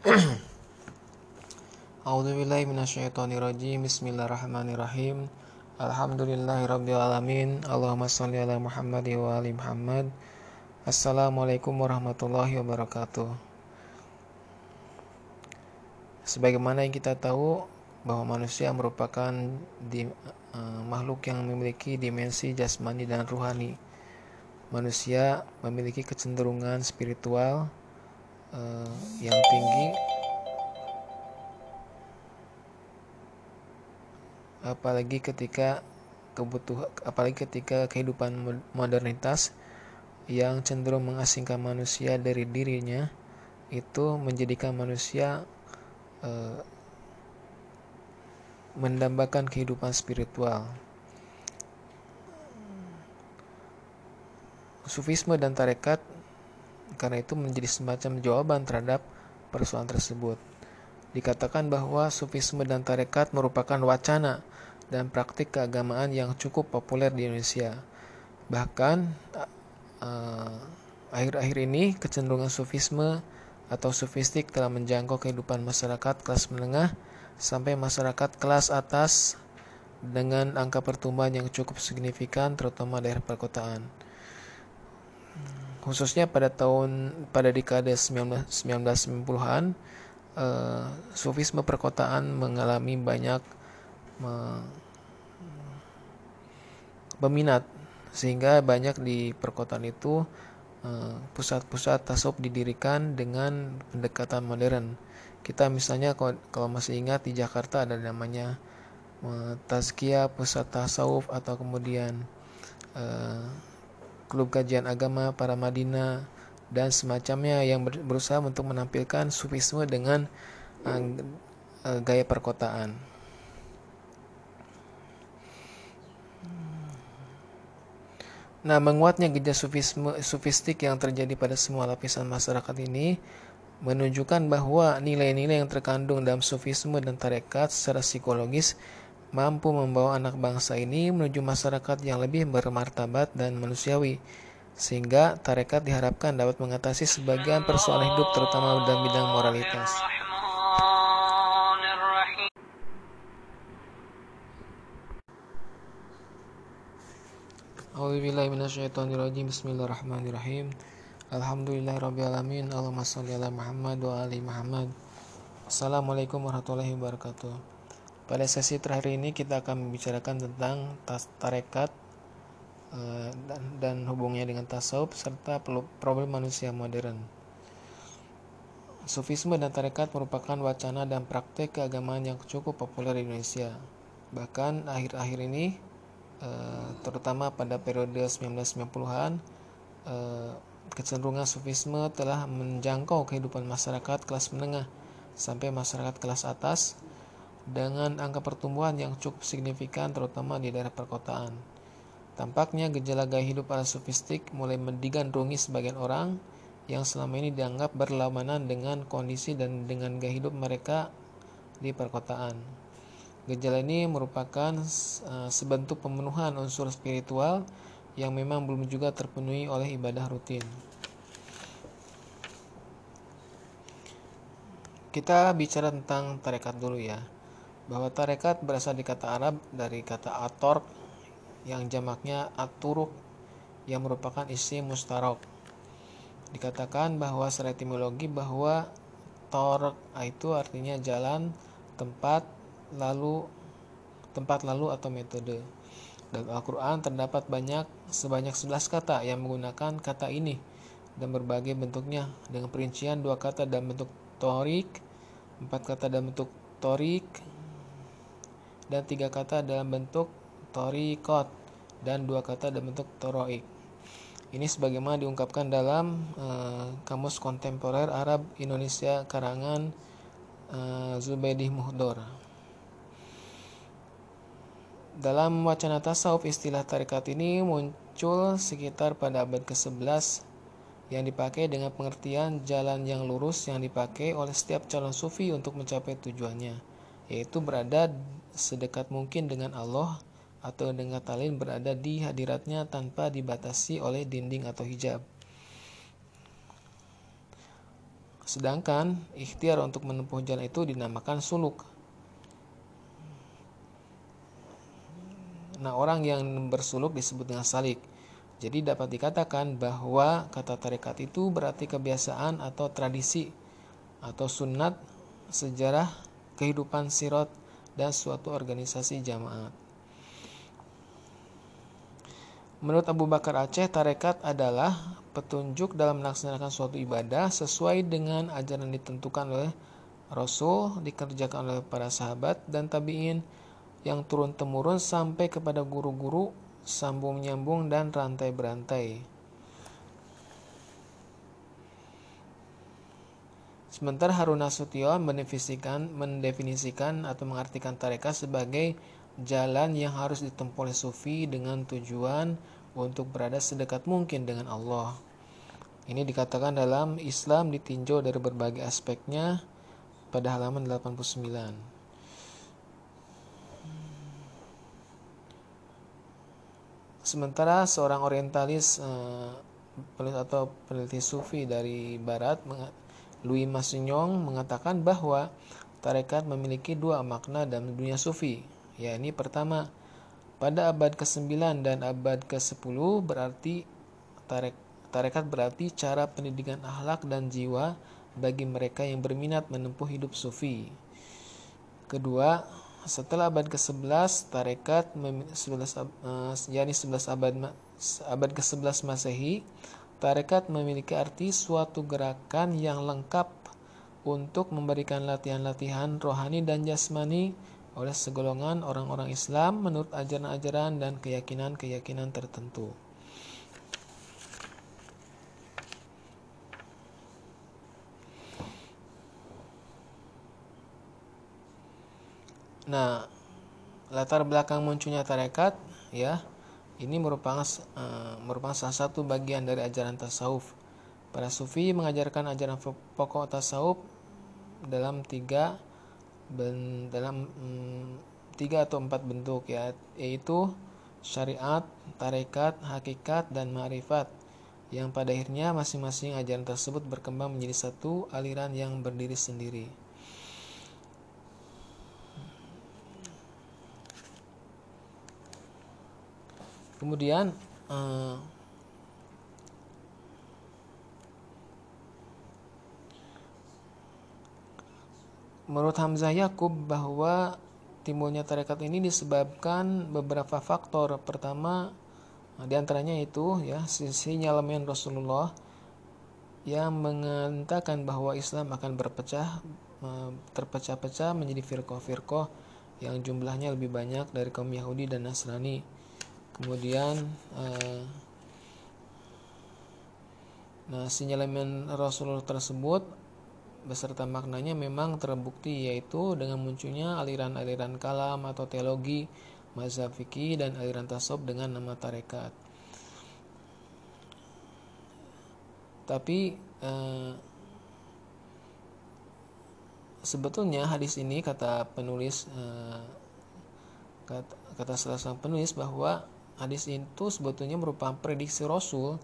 A'udzubillahi minasyaitonirrajim. Bismillahirrahmanirrahim. Alhamdulillahirabbil alamin. Allahumma shalli ala Muhammad wa ali Muhammad. Assalamualaikum warahmatullahi wabarakatuh. Sebagaimana yang kita tahu bahwa manusia merupakan di, uh, makhluk yang memiliki dimensi jasmani dan ruhani. Manusia memiliki kecenderungan spiritual uh, yang tinggi apalagi ketika kebutuhan apalagi ketika kehidupan modernitas yang cenderung mengasingkan manusia dari dirinya itu menjadikan manusia uh, mendambakan kehidupan spiritual. Sufisme dan tarekat karena itu menjadi semacam jawaban terhadap persoalan tersebut. Dikatakan bahwa sufisme dan tarekat merupakan wacana dan praktik keagamaan yang cukup populer di Indonesia. Bahkan eh, akhir-akhir ini kecenderungan sufisme atau sufistik telah menjangkau kehidupan masyarakat kelas menengah sampai masyarakat kelas atas dengan angka pertumbuhan yang cukup signifikan terutama daerah perkotaan. Khususnya pada tahun pada dekade 1990-an uh, sufisme perkotaan mengalami banyak peminat sehingga banyak di perkotaan itu eh, pusat-pusat tasawuf didirikan dengan pendekatan modern. Kita misalnya kalau masih ingat di Jakarta ada namanya eh, Tazkiyah Pusat Tasawuf atau kemudian uh, klub kajian agama para Madinah dan semacamnya yang berusaha untuk menampilkan sufisme dengan uh, gaya perkotaan. Nah, menguatnya gejala sufisme, sufistik yang terjadi pada semua lapisan masyarakat ini menunjukkan bahwa nilai-nilai yang terkandung dalam sufisme dan tarekat secara psikologis mampu membawa anak bangsa ini menuju masyarakat yang lebih bermartabat dan manusiawi, sehingga tarekat diharapkan dapat mengatasi sebagian persoalan hidup terutama dalam bidang moralitas. A'udzubillahiminasyaitonirrajim Bismillahirrahmanirrahim. Alhamdulillahirrabbilalamin Allahumma salli ala Muhammad wa ali Muhammad. Assalamualaikum warahmatullahi wabarakatuh Pada sesi terakhir ini kita akan membicarakan tentang tarekat dan, dan hubungnya dengan tasawuf serta problem manusia modern. Sufisme dan tarekat merupakan wacana dan praktek keagamaan yang cukup populer di Indonesia. Bahkan akhir-akhir ini Eh, terutama pada periode 1990-an eh, kecenderungan sufisme telah menjangkau kehidupan masyarakat kelas menengah sampai masyarakat kelas atas dengan angka pertumbuhan yang cukup signifikan terutama di daerah perkotaan. Tampaknya gejala gaya hidup para sufistik mulai mendigandrungi sebagian orang yang selama ini dianggap berlawanan dengan kondisi dan dengan gaya hidup mereka di perkotaan. Gejala ini merupakan uh, sebentuk pemenuhan unsur spiritual yang memang belum juga terpenuhi oleh ibadah rutin. Kita bicara tentang tarekat dulu ya. Bahwa tarekat berasal dari kata Arab dari kata atork yang jamaknya aturuk yang merupakan isi mustarok. Dikatakan bahwa secara etimologi bahwa tork itu artinya jalan, tempat, lalu tempat lalu atau metode. Dalam Al-Quran terdapat banyak sebanyak 11 kata yang menggunakan kata ini dan berbagai bentuknya dengan perincian dua kata dalam bentuk torik, empat kata dalam bentuk torik, dan tiga kata dalam bentuk torikot dan dua kata dalam bentuk toroik. Ini sebagaimana diungkapkan dalam uh, Kamus Kontemporer Arab Indonesia karangan uh, Zubaidi Muhdor. Dalam wacana tasawuf istilah tarekat ini muncul sekitar pada abad ke-11 yang dipakai dengan pengertian jalan yang lurus yang dipakai oleh setiap calon sufi untuk mencapai tujuannya, yaitu berada sedekat mungkin dengan Allah atau dengan talin berada di hadiratnya tanpa dibatasi oleh dinding atau hijab. Sedangkan ikhtiar untuk menempuh jalan itu dinamakan suluk. Nah, orang yang bersuluk disebut dengan salik. Jadi dapat dikatakan bahwa kata tarekat itu berarti kebiasaan atau tradisi atau sunnat sejarah kehidupan sirot dan suatu organisasi jamaat. Menurut Abu Bakar Aceh, tarekat adalah petunjuk dalam melaksanakan suatu ibadah sesuai dengan ajaran ditentukan oleh Rasul, dikerjakan oleh para sahabat dan tabi'in yang turun-temurun sampai kepada guru-guru, sambung-nyambung dan rantai Sementara Harun Nasution mendefinisikan, mendefinisikan atau mengartikan tarekat sebagai jalan yang harus ditempuh oleh sufi dengan tujuan untuk berada sedekat mungkin dengan Allah. Ini dikatakan dalam Islam ditinjau dari berbagai aspeknya pada halaman 89. Sementara seorang orientalis uh, atau peneliti sufi dari barat Louis Massignon mengatakan bahwa tarekat memiliki dua makna dalam dunia sufi, yakni pertama pada abad ke-9 dan abad ke-10 berarti tarek, tarekat berarti cara pendidikan akhlak dan jiwa bagi mereka yang berminat menempuh hidup sufi. Kedua, setelah abad ke-11 tarekat 11 uh, yakni 11 abad abad ke-11 Masehi tarekat memiliki arti suatu gerakan yang lengkap untuk memberikan latihan-latihan rohani dan jasmani oleh segolongan orang-orang Islam menurut ajaran-ajaran dan keyakinan-keyakinan tertentu. Nah, latar belakang munculnya tarekat ya ini merupakan uh, merupakan salah satu bagian dari ajaran tasawuf. Para sufi mengajarkan ajaran pokok tasawuf dalam tiga ben, dalam um, tiga atau empat bentuk ya yaitu syariat, tarekat, hakikat dan ma'rifat yang pada akhirnya masing-masing ajaran tersebut berkembang menjadi satu aliran yang berdiri sendiri. Kemudian uh, menurut Hamzah Yakub bahwa timbulnya tarekat ini disebabkan beberapa faktor. Pertama di antaranya itu ya sisi nyalamen Rasulullah yang mengatakan bahwa Islam akan berpecah terpecah-pecah menjadi firqah-firqah yang jumlahnya lebih banyak dari kaum Yahudi dan Nasrani kemudian uh, nah sinyalemen Rasulullah tersebut beserta maknanya memang terbukti yaitu dengan munculnya aliran-aliran kalam atau teologi mazhab fikih dan aliran tasawuf dengan nama tarekat. Tapi uh, sebetulnya hadis ini kata penulis uh, kata, kata salah seorang penulis bahwa Hadis itu sebetulnya merupakan prediksi Rasul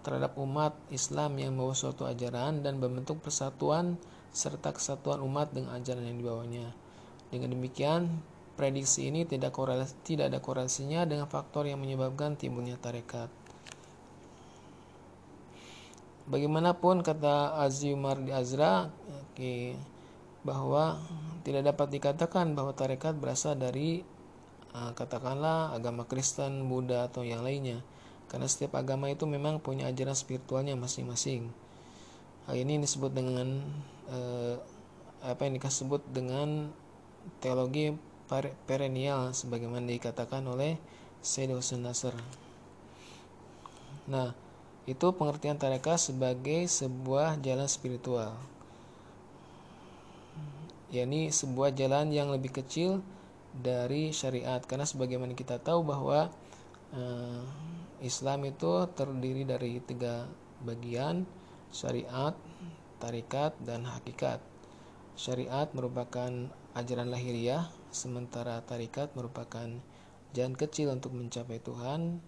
terhadap umat Islam yang membawa suatu ajaran dan membentuk persatuan serta kesatuan umat dengan ajaran yang dibawanya. Dengan demikian, prediksi ini tidak korelasi, tidak ada korelasinya dengan faktor yang menyebabkan timbulnya tarekat. Bagaimanapun kata Azimar di Azra bahwa tidak dapat dikatakan bahwa tarekat berasal dari katakanlah agama Kristen, Buddha atau yang lainnya. Karena setiap agama itu memang punya ajaran spiritualnya masing-masing. Hal ini disebut dengan uh, apa yang disebut dengan teologi perennial sebagaimana dikatakan oleh Sayyid Hussein Nasr. Nah, itu pengertian tarekat sebagai sebuah jalan spiritual. yakni sebuah jalan yang lebih kecil dari syariat karena sebagaimana kita tahu bahwa uh, Islam itu terdiri dari tiga bagian syariat, tarikat dan hakikat. Syariat merupakan ajaran lahiriah, sementara tarikat merupakan jalan kecil untuk mencapai Tuhan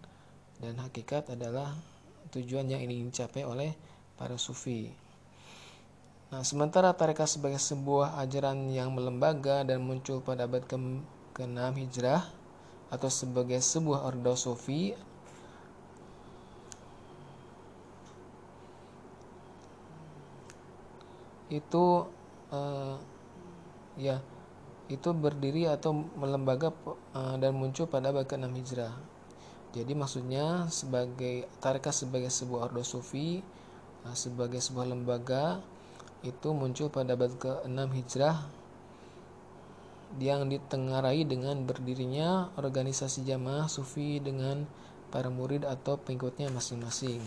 dan hakikat adalah tujuan yang ingin dicapai oleh para sufi. Nah, sementara tarekat sebagai sebuah ajaran yang melembaga dan muncul pada abad ke-6 Hijrah atau sebagai sebuah ordo sufi itu uh, ya itu berdiri atau melembaga uh, dan muncul pada abad ke-6 Hijrah. Jadi maksudnya sebagai tarekat sebagai sebuah ordo sufi uh, sebagai sebuah lembaga itu muncul pada abad ke-6 Hijrah yang ditengarai dengan berdirinya organisasi jamaah sufi dengan para murid atau pengikutnya masing-masing.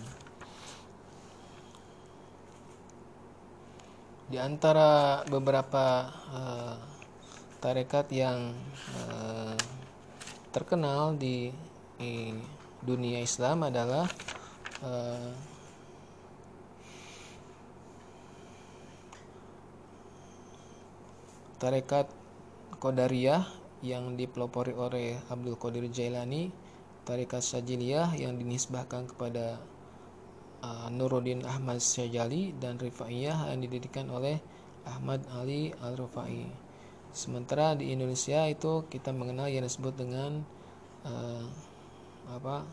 Di antara beberapa uh, tarekat yang uh, terkenal di, di dunia Islam adalah uh, Tarekat Qadariyah yang dipelopori oleh Abdul Qadir Jailani, Tarekat Sajiliyah yang dinisbahkan kepada uh, Nuruddin Ahmad Syajali dan Rifaiyah yang didirikan oleh Ahmad Ali Al-Rufai. Sementara di Indonesia itu kita mengenal yang disebut dengan uh, apa?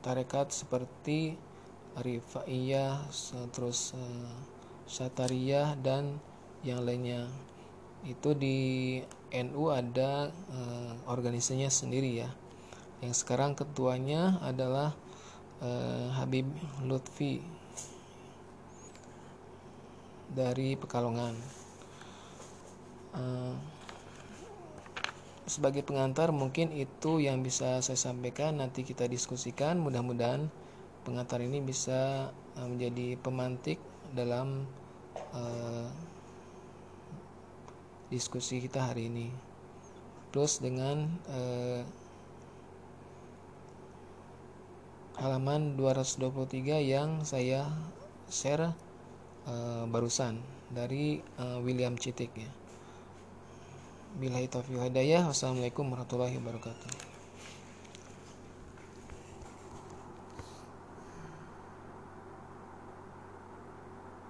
Tarekat seperti Rifaiyah terus uh, dan yang lainnya. Itu di NU ada uh, organisasinya sendiri ya. Yang sekarang ketuanya adalah uh, Habib Lutfi dari Pekalongan. Uh, sebagai pengantar mungkin itu yang bisa saya sampaikan nanti kita diskusikan. Mudah-mudahan pengantar ini bisa uh, menjadi pemantik dalam uh, diskusi kita hari ini. Terus dengan uh, halaman 223 yang saya share uh, barusan dari uh, William Citik ya. Bila taufiq hidayah. Wassalamualaikum warahmatullahi wabarakatuh.